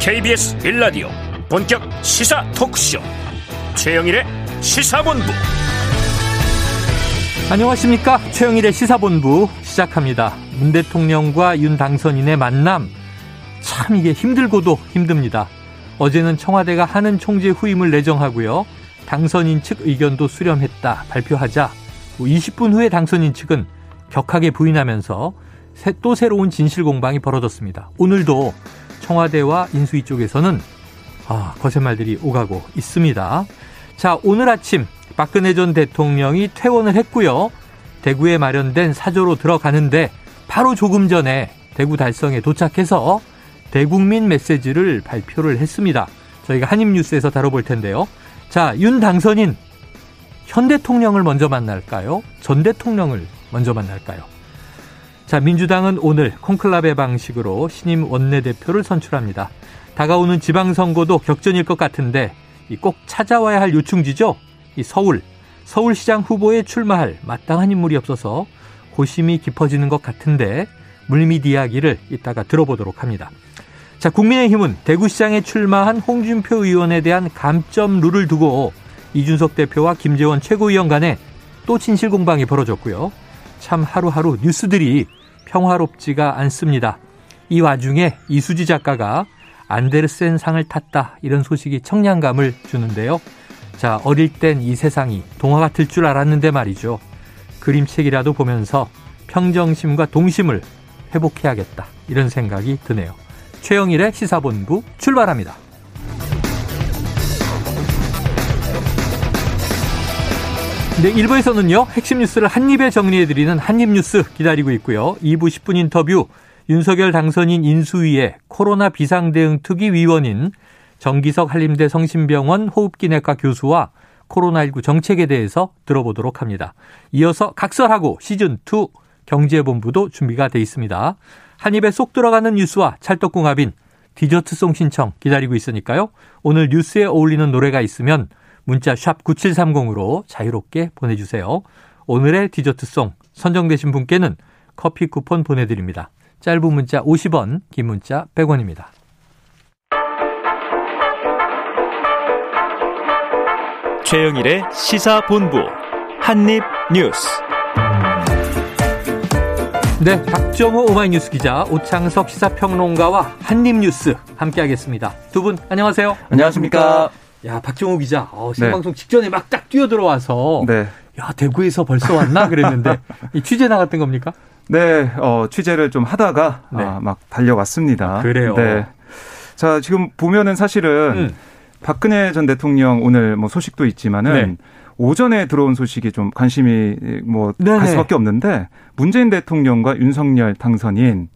KBS 빌라디오 본격 시사 토크쇼. 최영일의 시사본부. 안녕하십니까? 최영일의 시사본부 시작합니다. 문 대통령과 윤 당선인의 만남. 참 이게 힘들고도 힘듭니다. 어제는 청와대가 하는 총재 후임을 내정하고요. 당선인 측 의견도 수렴했다. 발표하자 20분 후에 당선인 측은 격하게 부인하면서 또 새로운 진실 공방이 벌어졌습니다. 오늘도 청와대와 인수위 쪽에서는 아, 거짓말들이 오가고 있습니다. 자, 오늘 아침 박근혜 전 대통령이 퇴원을 했고요. 대구에 마련된 사저로 들어가는데 바로 조금 전에 대구 달성에 도착해서 대국민 메시지를 발표를 했습니다. 저희가 한입뉴스에서 다뤄볼 텐데요. 자, 윤 당선인 현 대통령을 먼저 만날까요? 전 대통령을 먼저 만날까요? 자, 민주당은 오늘 콘클라베 방식으로 신임 원내대표를 선출합니다. 다가오는 지방선거도 격전일 것 같은데 꼭 찾아와야 할 요충지죠? 이 서울, 서울시장 후보에 출마할 마땅한 인물이 없어서 고심이 깊어지는 것 같은데 물밑 이야기를 이따가 들어보도록 합니다. 자, 국민의힘은 대구시장에 출마한 홍준표 의원에 대한 감점 룰을 두고 이준석 대표와 김재원 최고위원 간에 또 진실 공방이 벌어졌고요. 참 하루하루 뉴스들이 평화롭지가 않습니다. 이 와중에 이수지 작가가 안데르센 상을 탔다 이런 소식이 청량감을 주는데요. 자, 어릴 땐 이 세상이 동화 같을 줄 알았는데 말이죠. 그림책이라도 보면서 평정심과 동심을 회복해야겠다 이런 생각이 드네요. 최영일의 시사본부 출발합니다. 네, 1부에서는요, 핵심 뉴스를 한입에 정리해드리는 한입뉴스 기다리고 있고요. 2부 10분 인터뷰, 윤석열 당선인 인수위의 코로나 비상대응 특위 위원인 정기석 한림대 성심병원 호흡기내과 교수와 코로나19 정책에 대해서 들어보도록 합니다. 이어서 각설하고 시즌2 경제본부도 준비가 돼 있습니다. 한 입에 쏙 들어가는 뉴스와 찰떡궁합인 디저트송 신청 기다리고 있으니까요. 오늘 뉴스에 어울리는 노래가 있으면 문자 샵 9730으로 자유롭게 보내주세요. 오늘의 디저트송 선정되신 분께는 커피 쿠폰 보내드립니다. 짧은 문자 50원, 긴 문자 100원입니다. 최영일의 시사본부 한입뉴스 네, 박정호 오마이뉴스 기자, 오창석 시사평론가와 한림뉴스 함께하겠습니다. 두 분 안녕하세요. 안녕하십니까. 야, 박정호 기자, 어, 생방송 네. 직전에 막 딱 뛰어 들어와서 네. 야, 대구에서 벌써 왔나 그랬는데 이 취재 나갔던 겁니까? 네, 어, 취재를 좀 하다가 네. 아, 막 달려왔습니다. 아, 그래요. 네. 자, 지금 보면은 사실은 음. 박근혜 전 대통령 오늘 뭐 소식도 있지만은 네. 오전에 들어온 소식이 좀 관심이 뭐 갈 수밖에 없는데 문재인 대통령과 윤석열 당선인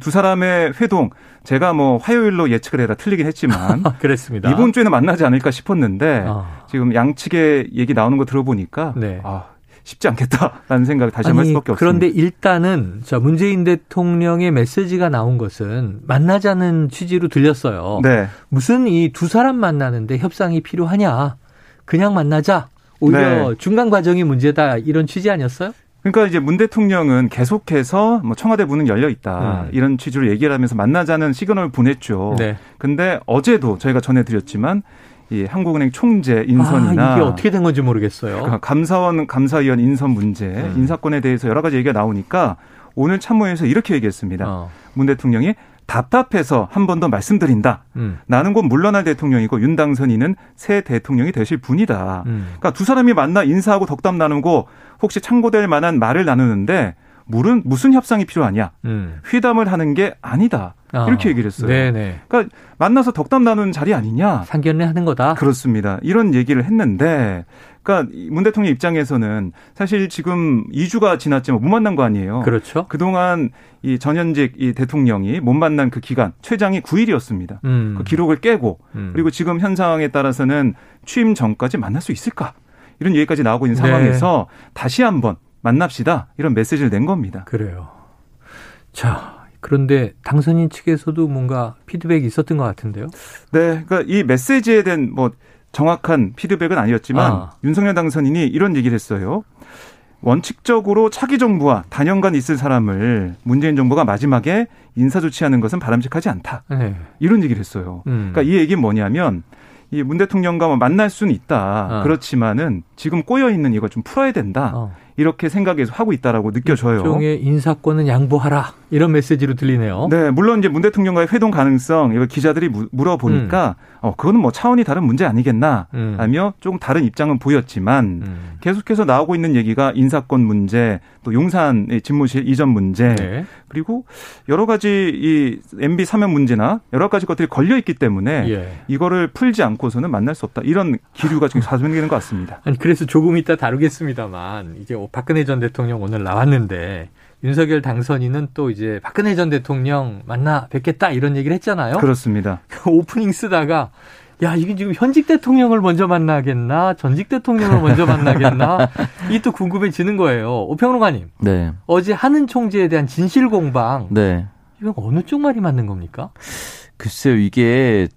두 사람의 회동 제가 뭐 화요일로 예측을 해라 틀리긴 했지만 그랬습니다. 이번 주에는 만나지 않을까 싶었는데 아. 지금 양측의 얘기 나오는 거 들어보니까 네. 아 쉽지 않겠다라는 생각을 다시 한번 할 수밖에 없습니다. 그런데 일단은 자 문재인 대통령의 메시지가 나온 것은 만나자는 취지로 들렸어요. 네. 무슨 이 두 사람 만나는데 협상이 필요하냐? 그냥 만나자. 오히려 네. 중간 과정이 문제다 이런 취지 아니었어요? 그러니까 이제 문 대통령은 계속해서 뭐 청와대 문은 열려 있다 음. 이런 취지로 얘기를 하면서 만나자는 시그널을 보냈죠. 네. 근데 어제도 저희가 전해드렸지만 이 한국은행 총재 인선이나 아, 이게 어떻게 된 건지 모르겠어요. 그러니까 감사원 감사위원 인선 문제, 음. 인사권에 대해서 여러 가지 얘기가 나오니까 오늘 참모에서 이렇게 얘기했습니다. 어. 문 대통령이 답답해서 한 번 더 말씀드린다. 음. 나는 곧 물러날 대통령이고 윤 당선인은 새 대통령이 되실 분이다. 음. 그러니까 두 사람이 만나 인사하고 덕담 나누고 혹시 참고될 만한 말을 나누는데 무슨 무슨 협상이 필요하냐? 음. 휘담을 하는 게 아니다. 아, 이렇게 얘기를 했어요. 네네. 그러니까 만나서 덕담 나누는 자리 아니냐? 상견례 하는 거다. 그렇습니다. 이런 얘기를 했는데 그러니까 문 대통령 입장에서는 사실 지금 2주가 지났지만 못 만난 거 아니에요. 그렇죠. 그동안 이 전현직 이 대통령이 못 만난 그 기간 최장이 9일이었습니다. 음. 그 기록을 깨고 음. 그리고 지금 현 상황에 따라서는 취임 전까지 만날 수 있을까? 이런 얘기까지 나오고 있는 네. 상황에서 네. 다시 한번 만납시다. 이런 메시지를 낸 겁니다. 그래요. 자, 그런데 당선인 측에서도 뭔가 피드백이 있었던 것 같은데요. 네, 그러니까 이 메시지에 대한 뭐 정확한 피드백은 아니었지만 아. 윤석열 당선인이 이런 얘기를 했어요. 원칙적으로 차기 정부와 단연간 있을 사람을 문재인 정부가 마지막에 인사 조치하는 것은 바람직하지 않다. 네. 이런 얘기를 했어요. 음. 그러니까 이 얘기는 뭐냐면 이 문 대통령과 뭐 만날 수는 있다. 어. 그렇지만은 지금 꼬여 있는 이걸 좀 풀어야 된다. 어. 이렇게 생각해서 하고 있다라고 느껴져요. 일종의 인사권은 양보하라 이런 메시지로 들리네요. 네, 물론 이제 문 대통령과의 회동 가능성 이걸 기자들이 물어보니까 음. 어 그거는 뭐 차원이 다른 문제 아니겠나 음. 하며 조금 다른 입장은 보였지만 음. 계속해서 나오고 있는 얘기가 인사권 문제 또 용산 집무실 이전 문제 네. 그리고 여러 가지 이 MB 사면 문제나 여러 가지 것들이 걸려 있기 때문에 예. 이거를 풀지 않고서는 만날 수 없다 이런 기류가 지금 사전되는 것 같습니다. 아니 그래서 조금 이따 다루겠습니다만 이제 박근혜 전 대통령 오늘 나왔는데 윤석열 당선인은 또 이제 박근혜 전 대통령 만나 뵙겠다 이런 얘기를 했잖아요. 그렇습니다. 오프닝 쓰다가 야, 이게 지금 현직 대통령을 먼저 만나겠나? 전직 대통령을 먼저 만나겠나? 이게 또 궁금해지는 거예요. 오평론가님. 네. 어제 하는 총재에 대한 진실 공방. 네. 이건 어느 쪽 말이 맞는 겁니까? 글쎄요, 이게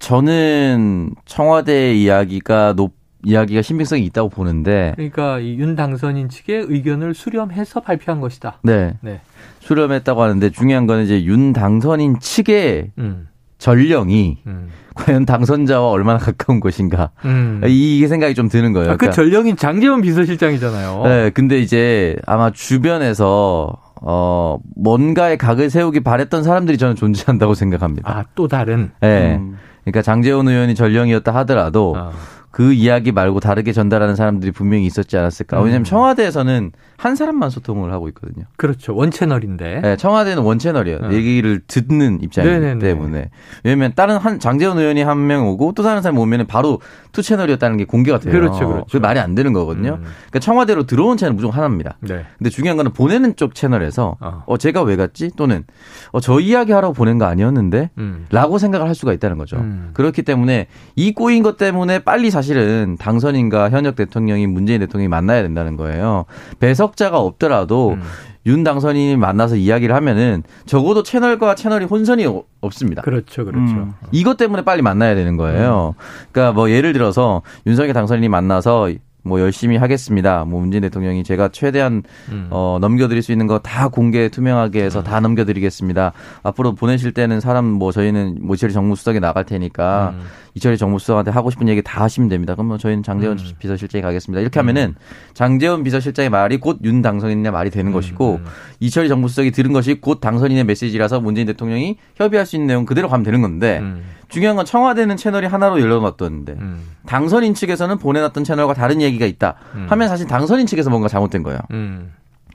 저는 청와대 이야기가 높 이야기가 신빙성이 있다고 보는데. 그러니까 이윤 당선인 측의 의견을 수렴해서 발표한 것이다. 네. 네. 수렴했다고 하는데 중요한 거는 이제 윤 당선인 측의 음. 전령이 음. 과연 당선자와 얼마나 가까운 것인가. 음. 이 생각이 좀 드는 거예요. 아, 그 그러니까. 전령인 장재원 비서실장이잖아요. 네. 근데 이제 아마 주변에서 어, 뭔가의 각을 세우기 바랬던 사람들이 저는 존재한다고 생각합니다. 아, 또 다른? 네. 음. 그러니까 장재원 의원이 전령이었다 하더라도 아. 그 이야기 말고 다르게 전달하는 사람들이 분명히 있었지 않았을까. 음. 왜냐하면 청와대에서는 한 사람만 소통을 하고 있거든요. 그렇죠. 원채널인데. 네, 청와대는 원채널이에요. 어. 얘기를 듣는 입장이기 네네네. 때문에. 왜냐면 다른 한 장재원 의원이 한 명 오고 또 다른 사람 오면은 바로 투 채널이었다는 게 공개가 돼요. 그렇죠, 그렇죠. 그 말이 안 되는 거거든요. 음. 그러니까 청와대로 들어온 채널 무조건 하나입니다. 네. 근데 중요한 거는 보내는 쪽 채널에서 어, 어 쟤가 왜 갔지? 또는 어, 저 이야기 하라고 보낸 거 아니었는데? 음. 라고 생각을 할 수가 있다는 거죠. 음. 그렇기 때문에 이 꼬인 것 때문에 빨리 사실은 당선인과 현역 대통령이 문재인 대통령이 만나야 된다는 거예요. 배석 자가 없더라도 음. 윤 당선인이 만나서 이야기를 하면은 적어도 채널과 채널이 혼선이 없습니다. 그렇죠, 그렇죠. 음. 이것 때문에 빨리 만나야 되는 거예요. 음. 그러니까 뭐 예를 들어서 윤석열 당선인이 만나서 뭐 열심히 하겠습니다. 뭐 문재인 대통령이 제가 최대한 음. 어 넘겨드릴 수 있는 거 다 공개 투명하게 해서 음. 다 넘겨드리겠습니다. 앞으로 보내실 때는 사람 뭐 저희는 모처리 정무수석에 나갈 테니까 음. 이철희 정무수석한테 하고 싶은 얘기 다 하시면 됩니다. 그럼 뭐 저희는 장재원 음. 비서실장이 가겠습니다. 이렇게 하면은 장재원 비서실장의 말이 곧 윤 당선인의 말이 되는 음. 것이고 음. 이철희 정무수석이 들은 것이 곧 당선인의 메시지라서 문재인 대통령이 협의할 수 있는 내용 그대로 가면 되는 건데 음. 중요한 건 청와대는 채널이 하나로 열려놨던데 음. 당선인 측에서는 보내놨던 채널과 다른 얘기가 있다 음. 하면 사실 당선인 측에서 뭔가 잘못된 거예요.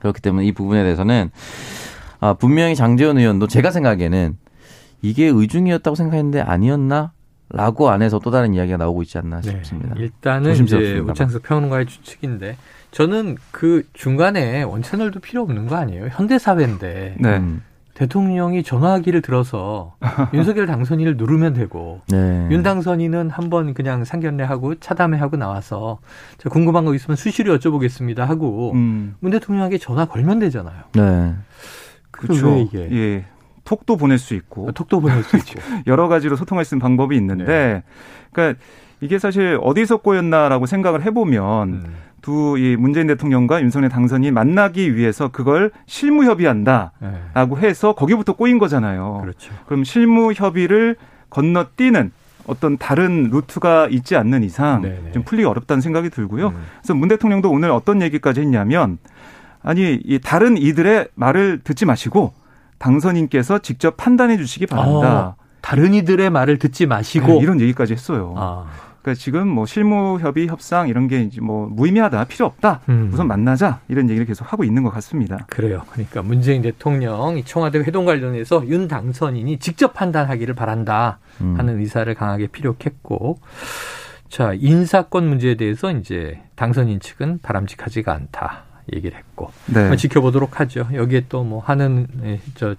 그렇기 때문에 이 부분에 대해서는 아, 분명히 장재원 의원도 제가 생각에는 이게 의중이었다고 생각했는데 아니었나? 라고 안에서 또 다른 이야기가 나오고 있지 않나 네. 싶습니다. 일단은 이제 우창석 평론가의 추측인데 저는 그 중간에 원채널도 필요 없는 거 아니에요? 현대 사회인데 네. 음. 대통령이 전화기를 들어서 윤석열 당선인을 누르면 되고 네. 윤 당선인은 한번 그냥 상견례하고 차담회하고 나와서 저 궁금한 거 있으면 수시로 여쭤보겠습니다 하고 음. 문 대통령에게 전화 걸면 되잖아요. 네. 그렇죠. 이게 예. 톡도 보낼 수 있고 아, 톡도 보낼 수 있고 여러 가지로 소통할 수 있는 방법이 있는데 네. 그러니까 이게 사실 어디서 꼬였나라고 생각을 해보면 음. 두이 문재인 대통령과 윤석열 당선이 만나기 위해서 그걸 실무 협의한다라고 네. 해서 거기부터 꼬인 거잖아요. 그렇죠. 그럼 실무 협의를 건너뛰는 어떤 다른 루트가 있지 않는 이상 네네. 네. 좀 풀리기 어렵다는 생각이 들고요. 음. 그래서 문 대통령도 오늘 어떤 얘기까지 했냐면 아니 이 다른 이들의 말을 듣지 마시고 당선인께서 직접 판단해 주시기 바랍니다. 어, 다른 이들의 말을 듣지 마시고 네, 이런 얘기까지 했어요. 아. 그러니까 지금 뭐 실무 협의 협상 이런 게 이제 뭐 무의미하다 필요 없다 음. 우선 만나자 이런 얘기를 계속 하고 있는 것 같습니다. 그래요. 그러니까 문재인 대통령 청와대 회동 관련해서 윤 당선인이 직접 판단하기를 바란다 음. 하는 의사를 강하게 피력했고 자 인사권 문제에 대해서 이제 당선인 측은 바람직하지가 않다. 얘기를 했고 네. 지켜보도록 하죠. 여기에 또 뭐 하는 예, 저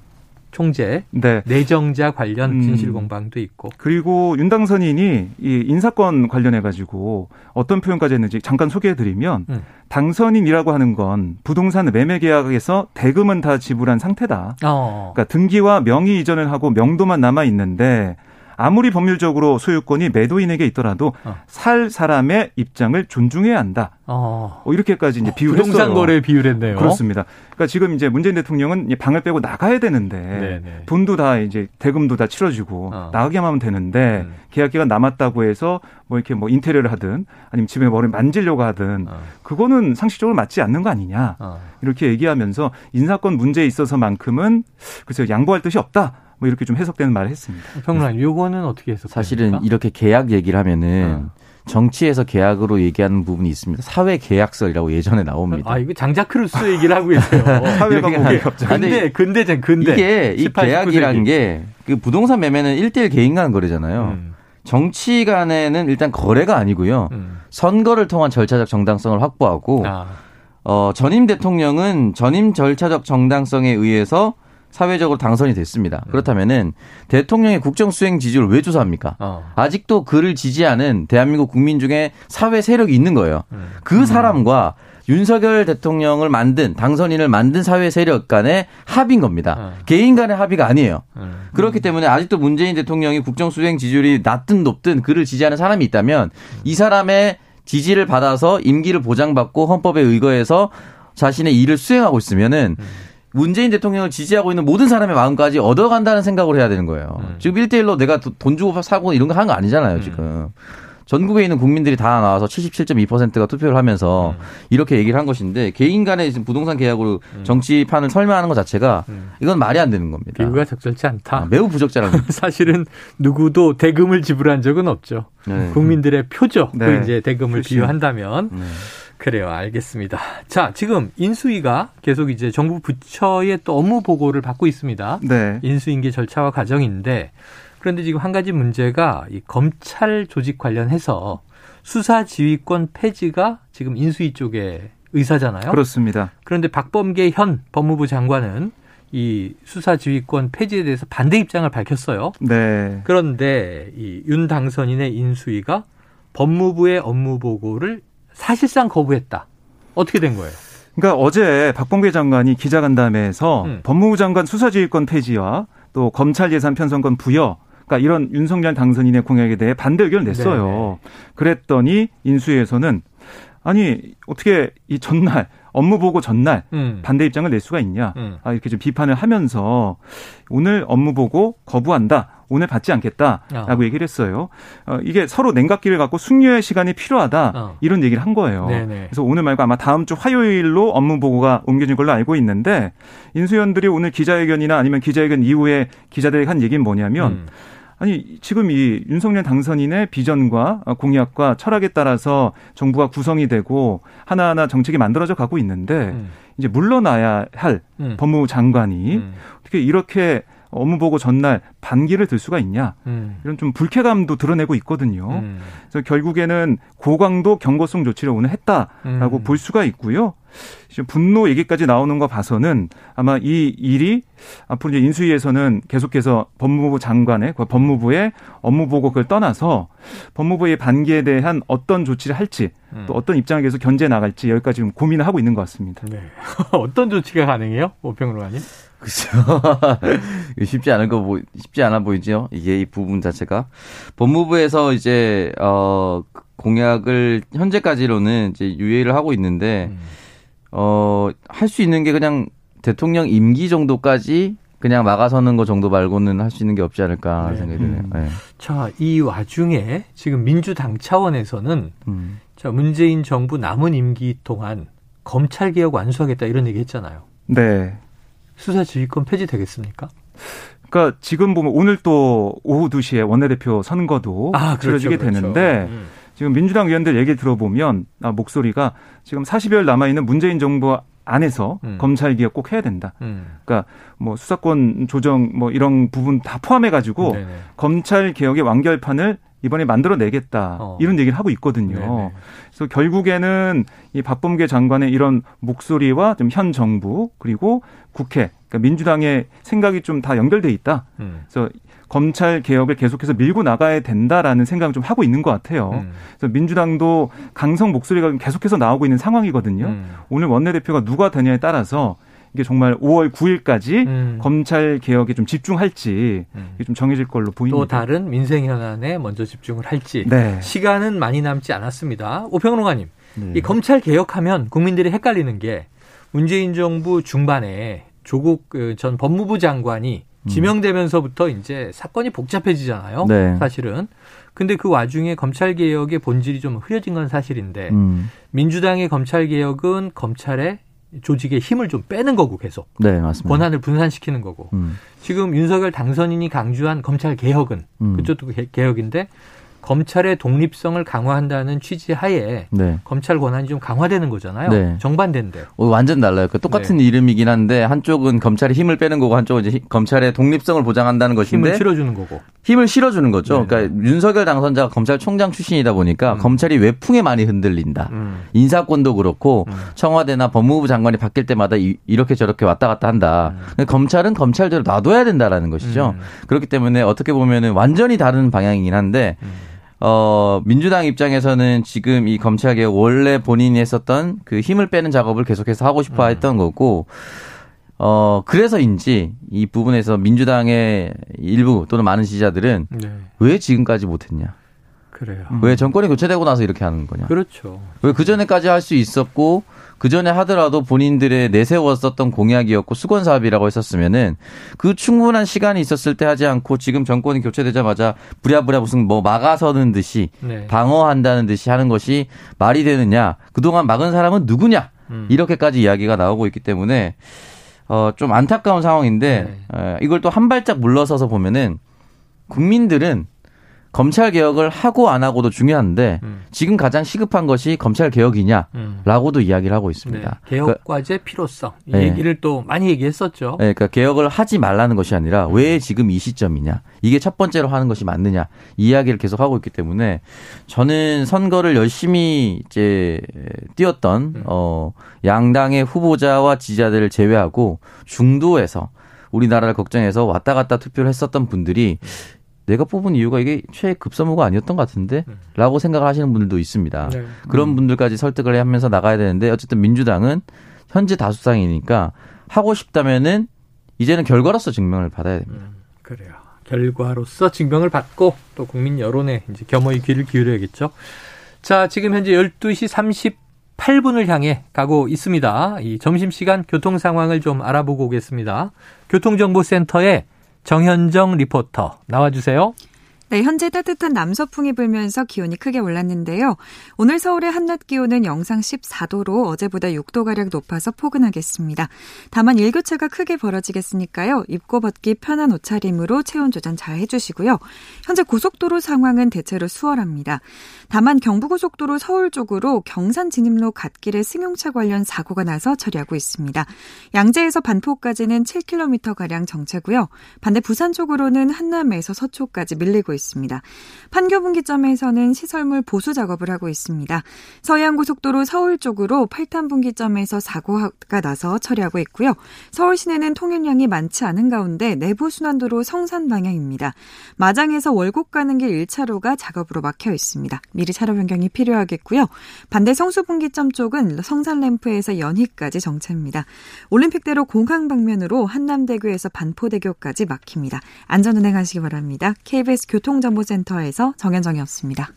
총재 네. 내정자 관련 음. 진실 공방도 있고 그리고 윤당선인이 이 인사권 관련해 가지고 어떤 표현까지 했는지 잠깐 소개해 드리면 음. 당선인이라고 하는 건 부동산 매매 계약에서 대금은 다 지불한 상태다. 어. 그러니까 등기와 명의 이전을 하고 명도만 남아 있는데 아무리 법률적으로 소유권이 매도인에게 있더라도 어. 살 사람의 입장을 존중해야 한다. 어. 어 이렇게까지 이제 비유를 부동산 했어요. 거래 비유했네요. 그렇습니다. 그러니까 지금 이제 문재인 대통령은 방을 빼고 나가야 되는데 네네. 돈도 다 이제 대금도 다 치러지고 어. 나가게만 하면 되는데 음. 계약 기간 남았다고 해서 뭐 이렇게 뭐 인테리어를 하든 아니면 집에 머리 만지려고 하든 어. 그거는 상식적으로 맞지 않는 거 아니냐 어. 이렇게 얘기하면서 인사권 문제에 있어서만큼은 글쎄요 양보할 뜻이 없다. 뭐 이렇게 좀 해석되는 말을 했습니다. 평론 요거는 어떻게 해석? 사실은 이렇게 계약 얘기를 하면은 어. 정치에서 계약으로 얘기하는 부분이 있습니다. 사회 계약서이라고 예전에 나옵니다. 아 이거 장자크루스 얘기를 하고 계세요. 사회가 뭐 근데 근데 근데 이게 이 계약이라는 게그 부동산 매매는 1대1 개인 간 거래잖아요. 음. 정치 간에는 일단 거래가 아니고요. 음. 선거를 통한 절차적 정당성을 확보하고 아. 어, 전임 대통령은 전임 절차적 정당성에 의해서 사회적으로 당선이 됐습니다. 음. 그렇다면은 대통령의 국정 수행 지지율을 왜 조사합니까? 어. 아직도 그를 지지하는 대한민국 국민 중에 사회 세력이 있는 거예요. 음. 그 사람과 윤석열 대통령을 만든 당선인을 만든 사회 세력 간의 합인 겁니다. 어. 개인 간의 합의가 아니에요. 음. 그렇기 때문에 아직도 문재인 대통령이 국정 수행 지지율이 낮든 높든 그를 지지하는 사람이 있다면 이 사람의 지지를 받아서 임기를 보장받고 헌법에 의거해서 자신의 일을 수행하고 있으면은 문재인 대통령을 지지하고 있는 모든 사람의 마음까지 얻어간다는 생각을 해야 되는 거예요. 음. 지금 1대1로 내가 돈 주고 사고 이런 거 하는 거 아니잖아요, 지금. 음. 전국에 있는 국민들이 다 나와서 77.2%가 투표를 하면서 음. 이렇게 얘기를 한 것인데 개인 간의 부동산 계약으로 음. 정치판을 설명하는 것 자체가 음. 이건 말이 안 되는 겁니다. 비유가 적절치 않다. 아, 매우 부적절합니다. 사실은 누구도 대금을 지불한 적은 없죠. 네. 국민들의 표죠. 네. 그 이제 대금을 그렇죠. 비유한다면. 네. 그래요. 알겠습니다. 자, 지금 인수위가 계속 이제 정부 부처의 또 업무 보고를 받고 있습니다. 네. 인수인계 절차와 과정인데 그런데 지금 한 가지 문제가 이 검찰 조직 관련해서 수사 지휘권 폐지가 지금 인수위 쪽의 의사잖아요. 그렇습니다. 그런데 박범계 현 법무부 장관은 이 수사 지휘권 폐지에 대해서 반대 입장을 밝혔어요. 네. 그런데 이 윤 당선인의 인수위가 법무부의 업무 보고를 사실상 거부했다. 어떻게 된 거예요? 그러니까 어제 박범계 장관이 기자간담회에서 음. 법무부 장관 수사지휘권 폐지와 또 검찰 예산 편성권 부여 그러니까 이런 윤석열 당선인의 공약에 대해 반대 의견을 냈어요. 네네. 그랬더니 인수위에서는 아니 어떻게 이 전날 업무 보고 전날 음. 반대 입장을 낼 수가 있냐 음. 아, 이렇게 좀 비판을 하면서 오늘 업무 보고 거부한다. 오늘 받지 않겠다라고 어. 얘기를 했어요. 어, 이게 서로 냉각기를 갖고 숙려의 시간이 필요하다 어. 이런 얘기를 한 거예요. 네네. 그래서 오늘 말고 아마 다음 주 화요일로 업무 보고가 옮겨진 걸로 알고 있는데 인수위원들이 오늘 기자회견이나 아니면 기자회견 이후에 기자들에게 한 얘기는 뭐냐면 음. 아니 지금 이 윤석열 당선인의 비전과 공약과 철학에 따라서 정부가 구성이 되고 하나하나 정책이 만들어져 가고 있는데 음. 이제 물러나야 할 음. 법무부 장관이 음. 어떻게 이렇게 업무 보고 전날 반기를 들 수가 있냐 음. 이런 좀 불쾌감도 드러내고 있거든요. 음. 그래서 결국에는 고강도 경고성 조치를 오늘 했다라고 음. 볼 수가 있고요. 지금 분노 얘기까지 나오는 거 봐서는 아마 이 일이 앞으로 이제 인수위에서는 계속해서 법무부 장관의 그 법무부의 업무 보고를 떠나서 법무부의 반기에 대한 어떤 조치를 할지 음. 또 어떤 입장을 계속 견제 나갈지 여기까지 좀 고민을 하고 있는 것 같습니다. 네. 어떤 조치가 가능해요, 오평로아님? 그렇죠. 쉽지 않은 거 보, 쉽지 않아 보이죠. 이게 이 부분 자체가 법무부에서 이제 어 공약을 현재까지로는 이제 유예를 하고 있는데 음. 어할 수 있는 게 그냥 대통령 임기 정도까지 그냥 막아서는 거 정도 말고는 할 수 있는 게 없지 않을까 네. 생각이 드네요. 음. 네. 자, 이 와중에 지금 민주당 차원에서는 음. 자, 문재인 정부 남은 임기 동안 검찰 개혁 완수하겠다 이런 얘기 했잖아요. 네. 수사 지휘권 폐지되겠습니까? 그러니까 지금 보면 오늘 또 오후 2시에 원내대표 선거도 아, 그렇죠, 치러지게 그렇죠. 되는데 음. 지금 민주당 의원들 얘기 들어보면 아, 목소리가 지금 40여일 남아 있는 문재인 정부 안에서 음. 검찰 개혁 꼭 해야 된다. 음. 그러니까 뭐 수사권 조정 뭐 이런 부분 다 포함해 가지고 검찰 개혁의 완결판을 이번에 만들어내겠다 어. 이런 얘기를 하고 있거든요. 네네. 그래서 결국에는 이 박범계 장관의 이런 목소리와 좀 현 정부 그리고 국회 그러니까 민주당의 생각이 좀 다 연결돼 있다. 음. 그래서 검찰 개혁을 계속해서 밀고 나가야 된다라는 생각을 좀 하고 있는 것 같아요. 음. 그래서 민주당도 강성 목소리가 계속해서 나오고 있는 상황이거든요. 음. 오늘 원내대표가 누가 되냐에 따라서 이게 정말 5월 9일까지 음. 검찰 개혁에 좀 집중할지 음. 좀 정해질 걸로 보입니다. 또 다른 민생 현안에 먼저 집중을 할지 네. 시간은 많이 남지 않았습니다. 오평론가님, 네. 이 검찰 개혁하면 국민들이 헷갈리는 게 문재인 정부 중반에 조국 그전 법무부 장관이 음. 지명되면서부터 이제 사건이 복잡해지잖아요. 네. 사실은. 근데 그 와중에 검찰 개혁의 본질이 좀 흐려진 건 사실인데 음. 민주당의 검찰 개혁은 검찰의 조직의 힘을 좀 빼는 거고 계속. 네, 맞습니다. 권한을 분산시키는 거고. 음. 지금 윤석열 당선인이 강조한 검찰 개혁은 음. 그쪽도 개혁인데 검찰의 독립성을 강화한다는 취지 하에 네. 검찰 권한이 좀 강화되는 거잖아요. 네. 정반대인데. 어, 완전 달라요. 그 똑같은 네. 이름이긴 한데 한쪽은 검찰의 힘을 빼는 거고 한쪽은 이제 검찰의 독립성을 보장한다는 것인데 힘을 실어주는 거고. 힘을 실어주는 거죠. 네. 그러니까 윤석열 당선자가 검찰총장 출신이다 보니까 음. 검찰이 외풍에 많이 흔들린다. 음. 인사권도 그렇고 음. 청와대나 법무부 장관이 바뀔 때마다 이, 렇게 저렇게 왔다 갔다 한다. 음. 검찰은 검찰대로 놔둬야 된다라는 것이죠. 음. 그렇기 때문에 어떻게 보면은 완전히 다른 방향이긴 한데. 음. 어, 민주당 입장에서는 지금 이 검찰 개혁 원래 본인이 했었던 그 힘을 빼는 작업을 계속해서 하고 싶어 음. 했던 거고, 어, 그래서인지 이 부분에서 민주당의 일부 또는 많은 지지자들은 네. 왜 지금까지 못했냐. 그래요. 왜 정권이 교체되고 나서 이렇게 하는 거냐. 그렇죠. 왜 그전에까지 할 수 있었고, 그 전에 하더라도 본인들의 내세웠었던 공약이었고 수건 사업이라고 했었으면은 그 충분한 시간이 있었을 때 하지 않고 지금 정권이 교체되자마자 부랴부랴 무슨 뭐 막아서는 듯이 네. 방어한다는 듯이 하는 것이 말이 되느냐 그동안 막은 사람은 누구냐 음. 이렇게까지 이야기가 나오고 있기 때문에 어 좀 안타까운 상황인데 네. 에, 이걸 또 한 발짝 물러서서 보면은 국민들은 검찰 개혁을 하고 안 하고도 중요한데 음. 지금 가장 시급한 것이 검찰 개혁이냐라고도 음. 이야기를 하고 있습니다. 네. 개혁 그러니까 과제 필요성 이 네. 얘기를 또 많이 얘기했었죠. 네, 그러니까 개혁을 하지 말라는 것이 아니라 음. 왜 지금 이 시점이냐 이게 첫 번째로 하는 것이 맞느냐 이 이야기를 계속 하고 있기 때문에 저는 선거를 열심히 이제 뛰었던 음. 어 양당의 후보자와 지지자들을 제외하고 중도에서 우리나라를 걱정해서 왔다 갔다 투표를 했었던 분들이 음. 내가 뽑은 이유가 이게 최급선무가 아니었던 것 같은데? 네. 라고 생각을 하시는 분들도 있습니다. 네. 그런 음. 분들까지 설득을 하면서 나가야 되는데 어쨌든 민주당은 현재 다수당이니까 하고 싶다면은 이제는 결과로서 증명을 받아야 됩니다. 음, 그래요. 결과로서 증명을 받고 또 국민 여론에 이제 겸허히 귀를 기울여야겠죠. 자, 지금 현재 12시 38분을 향해 가고 있습니다. 이 점심시간 교통 상황을 좀 알아보고 오겠습니다. 교통정보센터에 정현정 리포터 나와주세요. 네, 현재 따뜻한 남서풍이 불면서 기온이 크게 올랐는데요. 오늘 서울의 한낮 기온은 영상 14도로 어제보다 6도가량 높아서 포근하겠습니다. 다만 일교차가 크게 벌어지겠으니까요. 입고 벗기 편한 옷차림으로 체온 조절 잘 해주시고요. 현재 고속도로 상황은 대체로 수월합니다. 다만 경부고속도로 서울 쪽으로 경산 진입로 갓길에 승용차 관련 사고가 나서 처리하고 있습니다. 양재에서 반포까지는 7km가량 정체고요. 반대 부산 쪽으로는 한남에서 서초까지 밀리고 있습니다. 판교분기점에서는 시설물 보수 작업을 하고 있습니다. 서해안고속도로 서울 쪽으로 8탄 분기점에서 사고가 나서 처리하고 있고요. 서울 시내는 통행량이 많지 않은 가운데 내부 순환도로 성산 방향입니다. 마장에서 월곡 가는 길 1차로가 작업으로 막혀 있습니다. 미리 차로 변경이 필요하겠고요. 반대 성수분기점 쪽은 성산램프에서 연희까지 정체입니다. 올림픽대로 공항 방면으로 한남대교에서 반포대교까지 막힙니다. 안전운행하시기 바랍니다. KBS 교통정보센터에서 정현정이었습니다.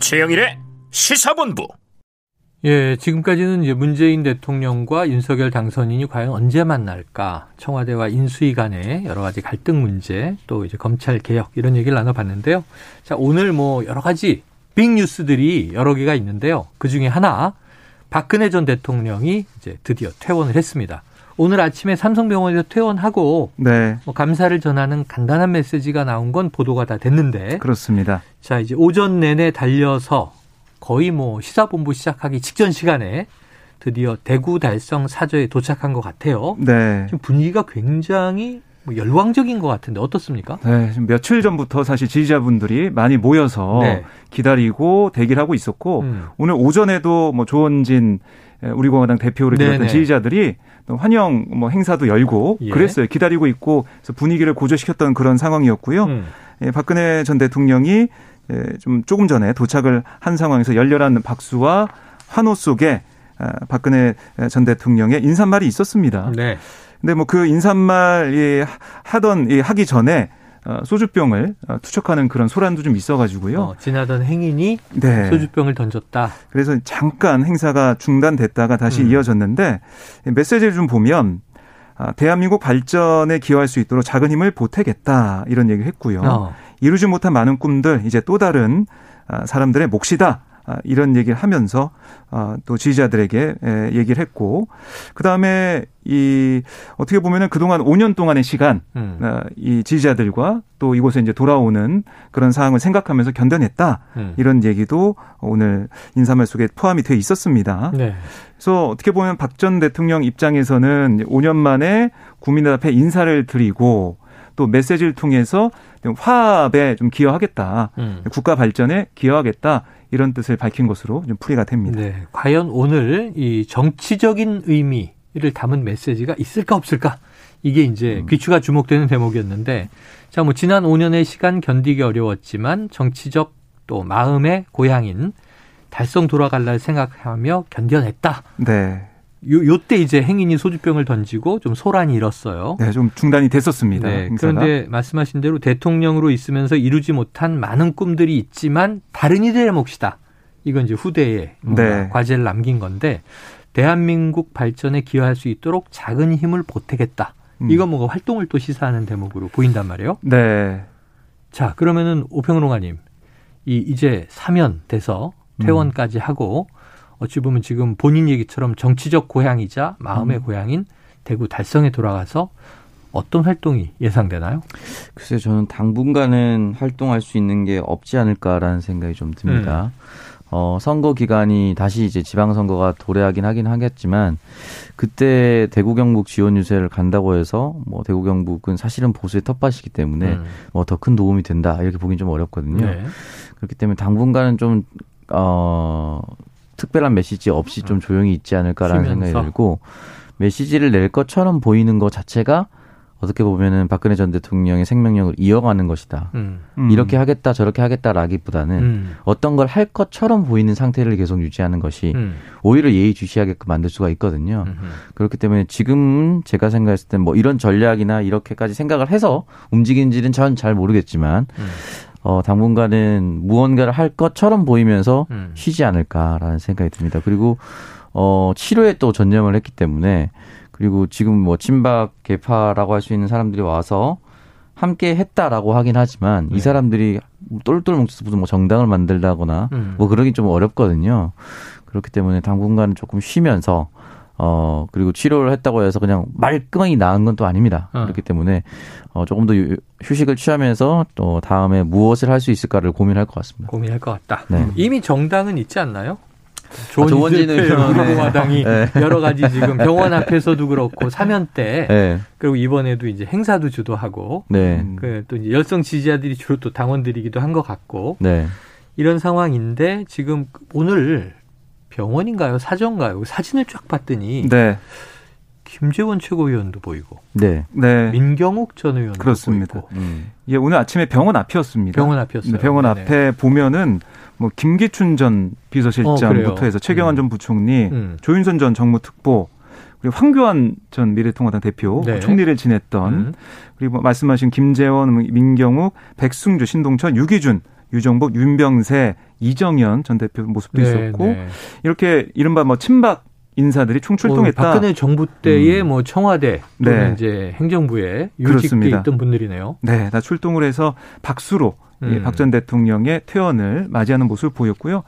최영일의 시사본부 예, 지금까지는 이제 문재인 대통령과 윤석열 당선인이 과연 언제 만날까? 청와대와 인수위 간의 여러 가지 갈등 문제, 또 이제 검찰 개혁 이런 얘기를 나눠봤는데요. 자, 오늘 뭐 여러 가지 빅 뉴스들이 여러 개가 있는데요. 그 중에 하나, 박근혜 전 대통령이 이제 드디어 퇴원을 했습니다. 오늘 아침에 삼성병원에서 퇴원하고 네. 뭐 감사를 전하는 간단한 메시지가 나온 건 보도가 다 됐는데 그렇습니다. 자 이제 오전 내내 달려서 거의 뭐 시사본부 시작하기 직전 시간에 드디어 대구 달성 사저에 도착한 것 같아요. 네. 지금 분위기가 굉장히 뭐 열광적인 것 같은데 어떻습니까? 네, 지금 며칠 전부터 사실 지지자분들이 많이 모여서 네. 기다리고 대기를 하고 있었고 음. 오늘 오전에도 뭐 조원진 우리 공화당 대표를 비롯한 지지자들이 환영 뭐 행사도 열고 예. 그랬어요. 기다리고 있고 그래서 분위기를 고조시켰던 그런 상황이었고요. 음. 예, 박근혜 전 대통령이 예, 좀 조금 전에 도착을 한 상황에서 열렬한 박수와 환호 속에 아, 박근혜 전 대통령의 인사말이 있었습니다. 네. 근데 뭐 그 인사말 하던 하기 전에 어, 소주병을 어, 투척하는 그런 소란도 좀 있어가지고요. 어, 지나던 행인이 네. 소주병을 던졌다. 그래서 잠깐 행사가 중단됐다가 다시 음. 이어졌는데 메시지를 좀 보면 아, 대한민국 발전에 기여할 수 있도록 작은 힘을 보태겠다 이런 얘기를 했고요. 어. 이루지 못한 많은 꿈들 이제 또 다른 아, 사람들의 몫이다. 아, 이런 얘기를 하면서 아, 또 지지자들에게 얘기를 했고 그다음에 이 어떻게 보면은 그동안 5년 동안의 시간 음. 아, 이 지지자들과 또 이곳에 이제 돌아오는 그런 상황을 생각하면서 견뎌냈다 음. 이런 얘기도 오늘 인사말 속에 포함이 돼 있었습니다. 네. 그래서 어떻게 보면 박 전 대통령 입장에서는 5년 만에 국민들 앞에 인사를 드리고 또 메시지를 통해서 화합에 좀 기여하겠다. 음. 국가 발전에 기여하겠다. 이런 뜻을 밝힌 것으로 좀 풀이가 됩니다. 네. 과연 오늘 이 정치적인 의미를 담은 메시지가 있을까 없을까? 이게 이제 음. 귀추가 주목되는 대목이었는데 자, 뭐 지난 5년의 시간 견디기 어려웠지만 정치적 또 마음의 고향인 달성 돌아갈 날 생각하며 견뎌냈다. 네. 요, 요때 이제 행인이 소주병을 던지고 좀 소란이 일었어요. 네, 좀 중단이 됐었습니다. 네, 그런데 말씀하신 대로 대통령으로 있으면서 이루지 못한 많은 꿈들이 있지만 다른 이들의 몫이다. 이건 이제 후대에 네. 과제를 남긴 건데 대한민국 발전에 기여할 수 있도록 작은 힘을 보태겠다. 음. 이건 뭔가 활동을 또 시사하는 대목으로 보인단 말이에요. 네. 자, 그러면은 오평론가님, 이 이제 사면 돼서 퇴원까지 음. 하고 어찌 보면 지금 본인 얘기처럼 정치적 고향이자 마음의 음. 고향인 대구 달성에 돌아가서 어떤 활동이 예상되나요? 글쎄요, 저는 당분간은 활동할 수 있는 게 없지 않을까라는 생각이 좀 듭니다. 음. 어, 선거 기간이 다시 이제 지방선거가 도래하긴 하긴 하겠지만, 그때 대구 경북 지원 유세를 간다고 해서, 뭐, 대구 경북은 사실은 보수의 텃밭이기 때문에, 음. 뭐더 큰 도움이 된다, 이렇게 보긴 좀 어렵거든요. 네. 그렇기 때문에 당분간은 좀, 어, 특별한 메시지 없이 좀 조용히 있지 않을까라는 쉬면서. 생각이 들고 메시지를 낼 것처럼 보이는 것 자체가 어떻게 보면은 박근혜 전 대통령의 생명력을 이어가는 것이다. 음. 음. 이렇게 하겠다 저렇게 하겠다라기보다는 음. 어떤 걸 할 것처럼 보이는 상태를 계속 유지하는 것이 음. 오히려 예의주시하게끔 만들 수가 있거든요. 그렇기 때문에 지금 제가 생각했을 때뭐 이런 전략이나 이렇게까지 생각을 해서 움직이는지는 전 잘 모르겠지만 음. 어, 당분간은 무언가를 할 것처럼 보이면서 음. 쉬지 않을까라는 생각이 듭니다. 그리고 어, 치료에 또 전념을 했기 때문에 그리고 지금 뭐 친박 개파라고 할 수 있는 사람들이 와서 함께 했다라고 하긴 하지만 네. 이 사람들이 똘똘 뭉쳐서 무슨 뭐 정당을 만들다거나 음. 뭐 그러긴 좀 어렵거든요. 그렇기 때문에 당분간은 조금 쉬면서 어, 그리고 치료를 했다고 해서 그냥 말끔하게 나은 건 또 아닙니다. 어. 그렇기 때문에 어, 조금 더 휴식을 취하면서 또 다음에 무엇을 할 수 있을까를 고민할 것 같습니다. 고민할 것 같다. 네. 이미 정당은 있지 않나요? 조원진은 공화당이 네. 여러 가지 지금 병원 앞에서도 그렇고 사면 때 네. 그리고 이번에도 이제 행사도 주도하고 네. 그또 이제 열성 지지자들이 주로 또 당원들이기도 한 것 같고 네. 이런 상황인데 지금 오늘 병원인가요? 사정가요? 사진을 쫙 봤더니 네. 김재원 최고위원도 보이고, 네, 네. 민경욱 전 의원도 그렇습니다. 보이고. 음. 예, 오늘 아침에 병원 앞이었습니다. 병원 앞이었어요. 네, 병원 네네. 앞에 보면은 뭐 김기춘 전 비서실장부터 어, 해서 최경환 음. 전 부총리, 음. 조윤선 전 정무특보, 그리고 황교안 전 미래통합당 대표 네. 총리를 지냈던 음. 그리고 말씀하신 김재원, 민경욱, 백승주, 신동철, 유기준 유정복, 윤병세, 이정현 전 대표 모습도 네, 있었고 네. 이렇게 이른바 뭐 친박 인사들이 총출동했다. 뭐 박근혜 정부 때의 음. 뭐 청와대 또는 네. 이제 행정부에 유직돼 있던 분들이네요. 네, 다 출동을 해서 박수로 음. 박전 대통령의 퇴원을 맞이하는 모습을 보였고요.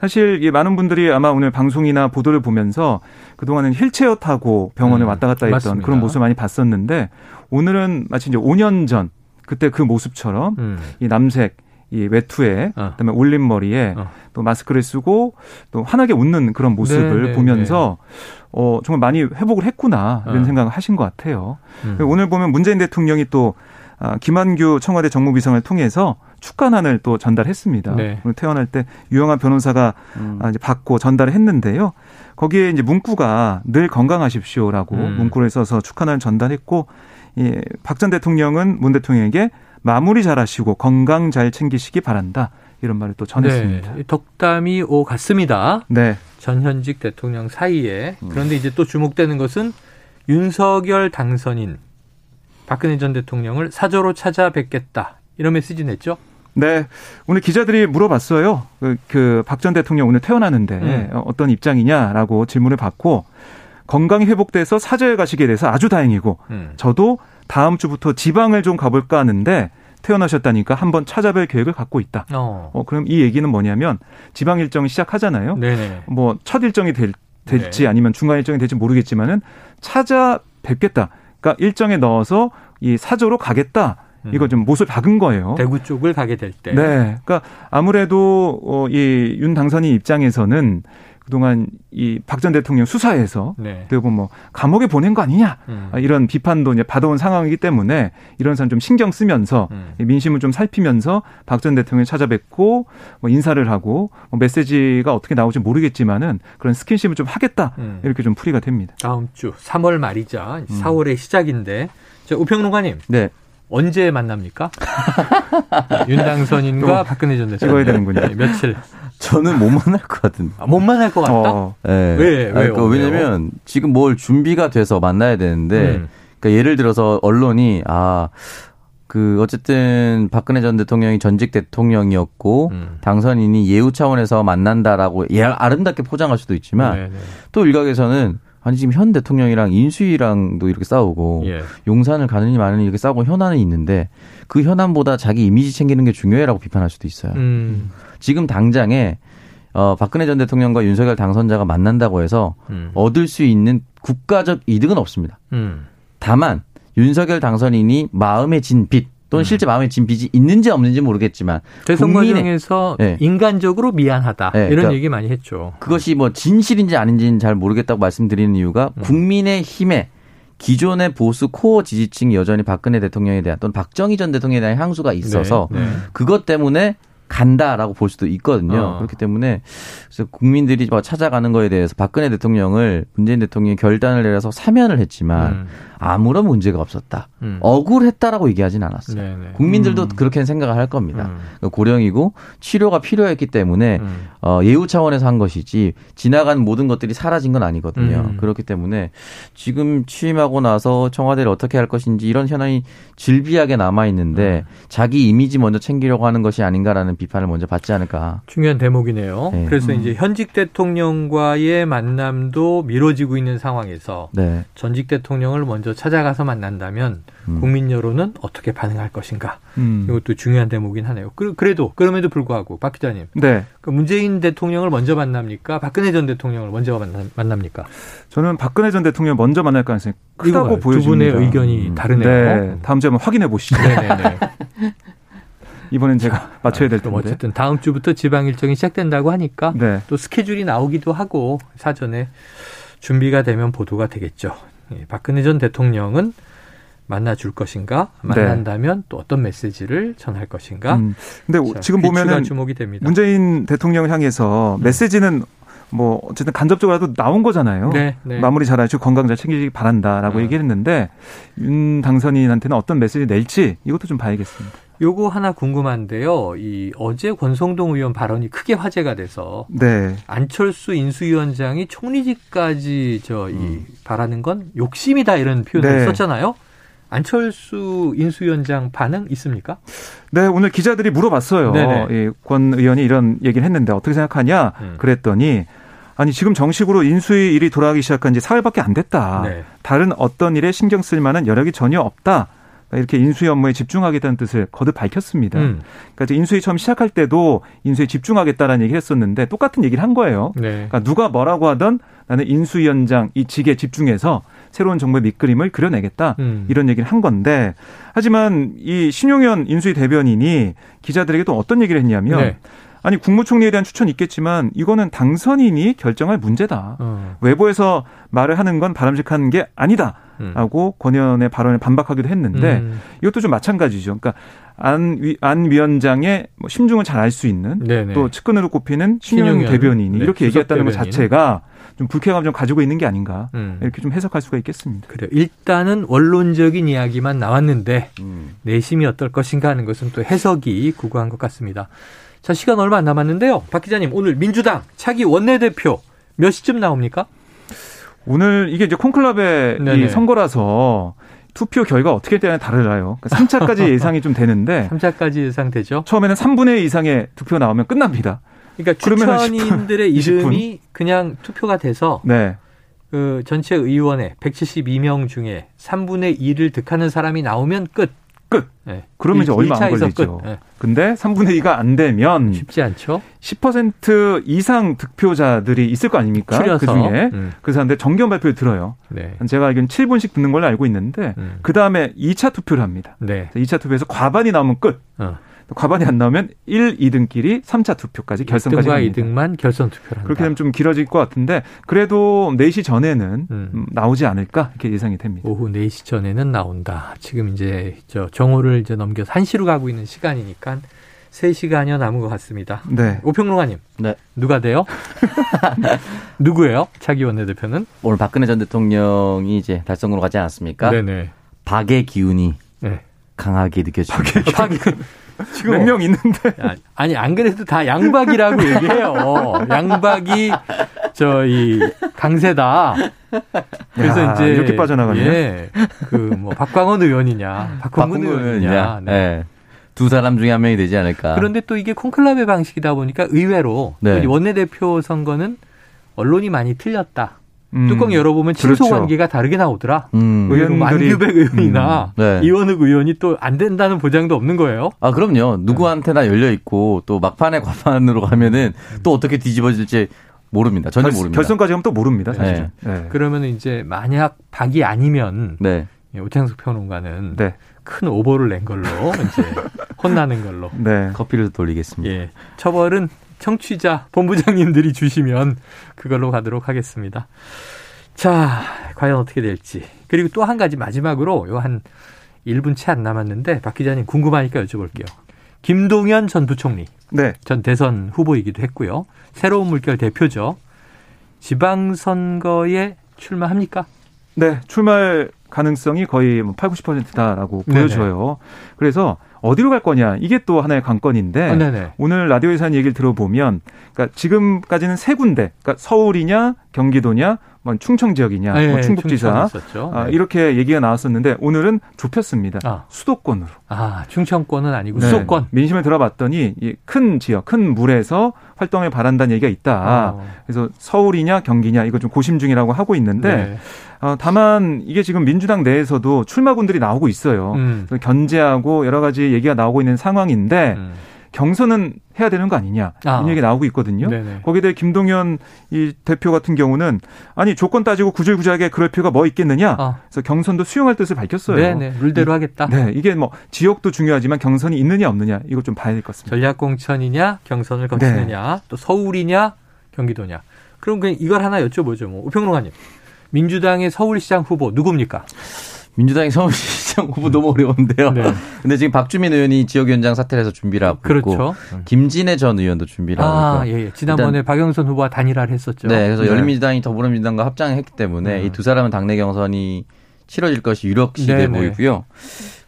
사실 이 많은 분들이 아마 오늘 방송이나 보도를 보면서 그동안은 힐체어 타고 병원에 음. 왔다 갔다 했던 맞습니다. 그런 모습을 많이 봤었는데 오늘은 마치 이제 5년 전 그때 그 모습처럼 음. 이 남색 이 외투에 어. 그다음에 올린 머리에 어. 또 마스크를 쓰고 또 환하게 웃는 그런 모습을 네네, 네, 보면서 네. 어 정말 많이 회복을 했구나 이런 어. 생각을 하신 것 같아요. 음. 오늘 보면 문재인 대통령이 또 아, 김한규 청와대 정무비서를 통해서 축하난을 또 전달했습니다. 네. 오늘 퇴원할 때 유영한 변호사가 음. 아, 이제 받고 전달을 했는데요. 거기에 이제 문구가 늘 건강하십시오라고 음. 문구를 써서 축하난을 전달했고 예, 박전 대통령은 문 대통령에게 마무리 잘 하시고 건강 잘 챙기시기 바란다. 이런 말을 또 전했습니다. 네, 덕담이 오 같습니다. 네. 전현직 대통령 사이에 그런데 이제 또 주목되는 것은 윤석열 당선인 박근혜 전 대통령을 사저로 찾아뵙겠다 이런 메시지 냈죠. 네. 오늘 기자들이 물어봤어요. 그박전 대통령 오늘 퇴원하는데 음. 어떤 입장이냐라고 질문을 받고 건강이 회복돼서 사저에 가시게 돼서 아주 다행이고 음. 저도 다음 주부터 지방을 좀 가볼까 하는데 태어나셨다니까 한번 찾아뵐 계획을 갖고 있다. 어. 어 그럼 이 얘기는 뭐냐면 지방 일정이 시작하잖아요. 뭐 첫 일정이 될, 될지 네. 아니면 중간 일정이 될지 모르겠지만은 찾아뵙겠다. 그러니까 일정에 넣어서 이 사저로 가겠다. 음. 이거 좀 못을 박은 거예요. 대구 쪽을 가게 될 때. 네. 그러니까 아무래도 어, 이윤 당선인 입장에서는 그동안 이 박 전 대통령 수사에서 네. 그리고 뭐 감옥에 보낸 거 아니냐 음. 이런 비판도 이제 받아온 상황이기 때문에 이런 사람 좀 신경 쓰면서 음. 민심을 좀 살피면서 박 전 대통령 찾아뵙고 뭐 인사를 하고 뭐 메시지가 어떻게 나올지 모르겠지만은 그런 스킨십을 좀 하겠다 음. 이렇게 좀 풀이가 됩니다. 다음 주 3월 말이자 4월의 시작인데 자, 우평론가님. 네. 언제 만납니까? 윤당선인과 박근혜 전 대통령. 찍어야 되는군요. 네, 며칠. 저는 못 만날 것 같은데. 아, 못 만날 것 같다? 어. 네. 왜? 왜? 그러니까 왜냐면 지금 뭘 준비가 돼서 만나야 되는데, 음. 그러니까 예를 들어서 언론이, 아, 그 어쨌든 박근혜 전 대통령이 전직 대통령이었고 음. 당선인이 예우 차원에서 만난다라고 예, 아름답게 포장할 수도 있지만 네네. 네. 또 일각에서는 아니 지금 현 대통령이랑 인수위랑도 이렇게 싸우고 예. 용산을 가느니 마느니 이렇게 싸우고 현안은 있는데 그 현안보다 자기 이미지 챙기는 게 중요해라고 비판할 수도 있어요. 음. 지금 당장에 어 박근혜 전 대통령과 윤석열 당선자가 만난다고 해서 음. 얻을 수 있는 국가적 이득은 없습니다. 음. 다만 윤석열 당선인이 마음에 진빚 또는 음. 실제 마음에 진 빚이 있는지 없는지 모르겠지만 대선 과정에서 네. 인간적으로 미안하다 네. 이런 그러니까 얘기 많이 했죠. 그것이 뭐 진실인지 아닌지는 잘 모르겠다고 말씀드리는 이유가 음. 국민의 힘에 기존의 보수 코어 지지층이 여전히 박근혜 대통령에 대한 또는 박정희 전 대통령에 대한 향수가 있어서 네. 네. 그것 때문에 간다라고 볼 수도 있거든요. 어. 그렇기 때문에 그래서 국민들이 뭐 찾아가는 거에 대해서 박근혜 대통령을 문재인 대통령이 결단을 내려서 사면을 했지만 음. 아무런 문제가 없었다. 음. 억울했다라고 얘기하진 않았어요. 네네. 국민들도 음. 그렇게 생각을 할 겁니다. 음. 그러니까 고령이고 치료가 필요했기 때문에 음. 어, 예우 차원에서 한 것이지 지나간 모든 것들이 사라진 건 아니거든요. 음. 그렇기 때문에 지금 취임하고 나서 청와대를 어떻게 할 것인지 이런 현안이 질비하게 남아 있는데 음. 자기 이미지 먼저 챙기려고 하는 것이 아닌가라는 비판을 먼저 받지 않을까. 중요한 대목이네요. 네. 그래서 이제 현직 대통령과의 만남도 미뤄지고 있는 상황에서 네. 전직 대통령을 먼저 먼저 찾아가서 만난다면 음. 국민 여론은 어떻게 반응할 것인가 음. 이것도 중요한 대목이긴 하네요. 그래도 그럼에도 불구하고 박 기자님, 네. 그 문재인 대통령을 먼저 만납니까? 박근혜 전 대통령을 먼저 만납 니까? 저는 박근혜 전 대통령 먼저 만날 가능성이 크다고 보여집니다. 두 분의 의견이 음. 다르네요. 네. 다음 주에 한번 확인해 보시죠. 네네네. 이번엔 제가 맞춰야 될 텐데. 어쨌든 다음 주부터 지방 일정이 시작된다고 하니까 네. 또 스케줄이 나오기도 하고 사전에 준비가 되면 보도가 되겠죠. 예, 박근혜 전 대통령은 만나줄 것인가 만난다면 네. 또 어떤 메시지를 전할 것인가. 음. 근데 자, 지금 보면은 주목이 됩니다. 문재인 대통령을 향해서 음. 메시지는 뭐 어쨌든 간접적으로라도 나온 거잖아요. 네, 네. 마무리 잘하시고 건강 잘 챙기기 바란다라고 음. 얘기를 했는데 윤 당선인한테는 어떤 메시지 낼지 이것도 좀 봐야겠습니다. 요거 하나 궁금한데요. 이 어제 권성동 의원 발언이 크게 화제가 돼서 네. 안철수 인수위원장이 총리직까지 저이 음. 바라는 건 욕심이다 이런 표현을 네. 썼잖아요. 안철수 인수위원장 반응 있습니까? 네, 오늘 기자들이 물어봤어요. 예, 권 의원이 이런 얘기를 했는데 어떻게 생각하냐? 음. 그랬더니 아니 지금 정식으로 인수위 일이 돌아가기 시작한 지 사흘밖에 안 됐다. 네. 다른 어떤 일에 신경 쓸 만한 여력이 전혀 없다. 이렇게 인수위 업무에 집중하겠다는 뜻을 거듭 밝혔습니다. 음. 그러니까 인수위 처음 시작할 때도 인수위에 집중하겠다라는 얘기를 했었는데 똑같은 얘기를 한 거예요. 네. 그러니까 누가 뭐라고 하던 나는 인수위원장 이 직에 집중해서 새로운 정부의 밑그림을 그려내겠다 음. 이런 얘기를 한 건데 하지만 이 신용현 인수위 대변인이 기자들에게 또 어떤 얘기를 했냐면 네. 아니 국무총리에 대한 추천이 있겠지만 이거는 당선인이 결정할 문제다. 어. 외부에서 말을 하는 건 바람직한 게 아니다. 라고 음. 권 의원의 발언에 반박하기도 했는데 음. 이것도 좀 마찬가지죠. 그러니까 안, 위, 안 위원장의 뭐 심중을 잘 알 수 있는 네네. 또 측근으로 꼽히는 신용 대변인이 네, 이렇게 얘기했다는 것 자체가 좀 불쾌감 좀 가지고 있는 게 아닌가 음. 이렇게 좀 해석할 수가 있겠습니다. 그래요. 일단은 원론적인 이야기만 나왔는데 음. 내심이 어떨 것인가 하는 것은 또 해석이 구구한 것 같습니다. 자 시간 얼마 안 남았는데요. 박 기자님 오늘 민주당 차기 원내대표 몇 시쯤 나옵니까? 오늘 이게 이제 콘클럽의 이 선거라서 투표 결과 어떻게 되냐에 달라요. 그러니까 3차까지 예상이 좀 되는데 3차까지 예상되죠. 처음에는 3분의 2 이상의 투표 나오면 끝납니다. 그러니까 추천인들의 이름이 그냥 투표가 돼서 네. 그 전체 의원의 172명 중에 3분의 2를 득하는 사람이 나오면 끝. 끝. 네. 그러면 이제 얼마 안 걸리죠. 네. 근데 3분의 2가 안 되면 쉽지 않죠. 10% 이상 득표자들이 있을 거 아닙니까? 그 중에. 음. 그래서 근데 정견 발표를 들어요. 네. 제가 알기로는 7분씩 듣는 걸로 알고 있는데 음. 그다음에 2차 투표를 합니다. 네. 2차 투표에서 과반이 나오면 끝. 어. 과반이 안 나오면 1, 2등끼리 3차 투표까지 결선까지 1등과 합니다. 2등만 결선 투표를 한다. 그렇게 되면 좀 길어질 것 같은데 그래도 4시 전에는 음. 나오지 않을까 이렇게 예상이 됩니다. 오후 4시 전에는 나온다. 지금 이제 저 정오를 이제 넘겨서 1시로 가고 있는 시간이니까 3시간여 남은 것 같습니다. 네. 오평론가님. 네. 누가 돼요? 누구예요? 차기 원내대표는? 오늘 박근혜 전 대통령이 이제 달성으로 가지 않았습니까? 네네. 박의 기운이 네. 강하게 느껴집니다. 박의 기운. 지금 몇 명 있는데. 아니, 안 그래도 다 양박이라고 얘기해요. 양박이, 저, 이, 강세다. 그래서 야, 이제. 이렇게 빠져나가네. 예. 그, 뭐, 박광원 의원이냐, 박광근 의원이냐. 네. 네. 두 사람 중에 한 명이 되지 않을까. 그런데 또 이게 콘클라베 방식이다 보니까 의외로 네. 원내대표 선거는 언론이 많이 틀렸다. 음. 뚜껑 열어보면 친소 그렇죠. 관계가 다르게 나오더라. 음. 의원들이 안규백 의원이나 음. 네. 이원흑 의원이 또 안 된다는 보장도 없는 거예요. 아 그럼요. 누구한테나 열려 있고 또 막판에 과판으로 가면은 또 어떻게 뒤집어질지 모릅니다. 전혀 결, 모릅니다. 결선까지 하면 또 모릅니다. 사실. 네. 네. 그러면 이제 만약 박이 아니면 네. 오창석 평론가는 네. 큰 오보를 낸 걸로 이제 혼나는 걸로 네. 커피를 돌리겠습니다. 예. 처벌은 청취자 본부장님들이 주시면 그걸로 가도록 하겠습니다. 자, 과연 어떻게 될지. 그리고 또 한 가지 마지막으로 요 한 1분 채 안 남았는데 박 기자님 궁금하니까 여쭤볼게요. 김동연 전 부총리. 네. 전 대선 후보이기도 했고요. 새로운 물결 대표죠. 지방선거에 출마합니까? 네, 출마할 가능성이 거의 8, 뭐 90%다라고 보여져요. 그래서 어디로 갈 거냐? 이게 또 하나의 관건인데 아, 오늘 라디오에서 한 얘기를 들어보면 그러니까 지금까지는 세 군데. 그러니까 서울이냐 경기도냐 뭐 충청 지역이냐 아, 예, 뭐 충북지사 아, 네. 이렇게 얘기가 나왔었는데 오늘은 좁혔습니다 아. 수도권으로 아 충청권은 아니고 네. 수도권 민심을 들어봤더니 큰 지역 큰 물에서 활동을 바란다는 얘기가 있다 어. 그래서 서울이냐 경기냐 이거 좀 고심 중이라고 하고 있는데 네. 어, 다만 이게 지금 민주당 내에서도 출마군들이 나오고 있어요. 음. 견제하고 여러 가지 얘기가 나오고 있는 상황인데 음. 경선은 해야 되는 거 아니냐 아. 이런 얘기 나오고 있거든요. 네네. 거기에 대해 김동연 이 대표 같은 경우는 아니 조건 따지고 구질구질하게 그럴 필요가 뭐 있겠느냐. 아. 그래서 경선도 수용할 뜻을 밝혔어요. 네네. 룰대로 하겠다. 네, 이게 뭐 지역도 중요하지만 경선이 있느냐 없느냐 이거 좀 봐야 될 것 같습니다. 전략공천이냐 경선을 거치느냐 네. 또 서울이냐 경기도냐. 그럼 그냥 이걸 하나 여쭤보죠. 뭐 우평론가님. 민주당의 서울시장 후보 누굽니까? 민주당의 서울시 장 후보 너무 어려운데요. 네. 근데 지금 박주민 의원이 지역위원장 사퇴를 해서 준비를 하고 그렇죠. 있고 김진애 전 의원도 준비를 하고 아, 있고요. 예, 예. 지난번에 박영선 후보와 단일화를 했었죠. 네, 그래서 네. 열린민주당이 더불어민주당과 합장을 했기 때문에 음. 이두 사람은 당내 경선이 치러질 것이 유력시 돼 네, 네. 보이고요.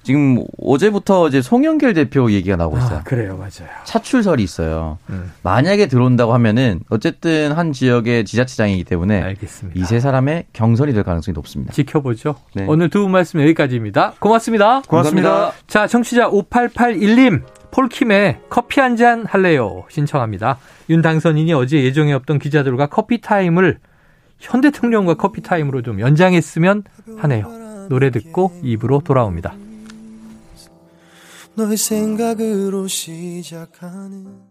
지금 어제부터 이제 송영길 대표 얘기가 나오고 아, 있어요. 아, 그래요, 맞아요. 차출설이 있어요. 음. 만약에 들어온다고 하면은 어쨌든 한 지역의 지자체장이기 때문에 알겠습니다. 이 세 사람의 경선이 될 가능성이 높습니다. 지켜보죠. 네. 오늘 두 분 말씀 여기까지입니다. 고맙습니다. 고맙습니다. 고맙습니다. 자, 청취자 5881님. 폴킴의 커피 한 잔 할래요 신청합니다. 윤 당선인이 어제 예정에 없던 기자들과 커피 타임을 현 대통령과 커피 타임으로 좀 연장했으면 하네요. 노래 듣고 2부로 돌아옵니다. 너의 생각으로 시작하는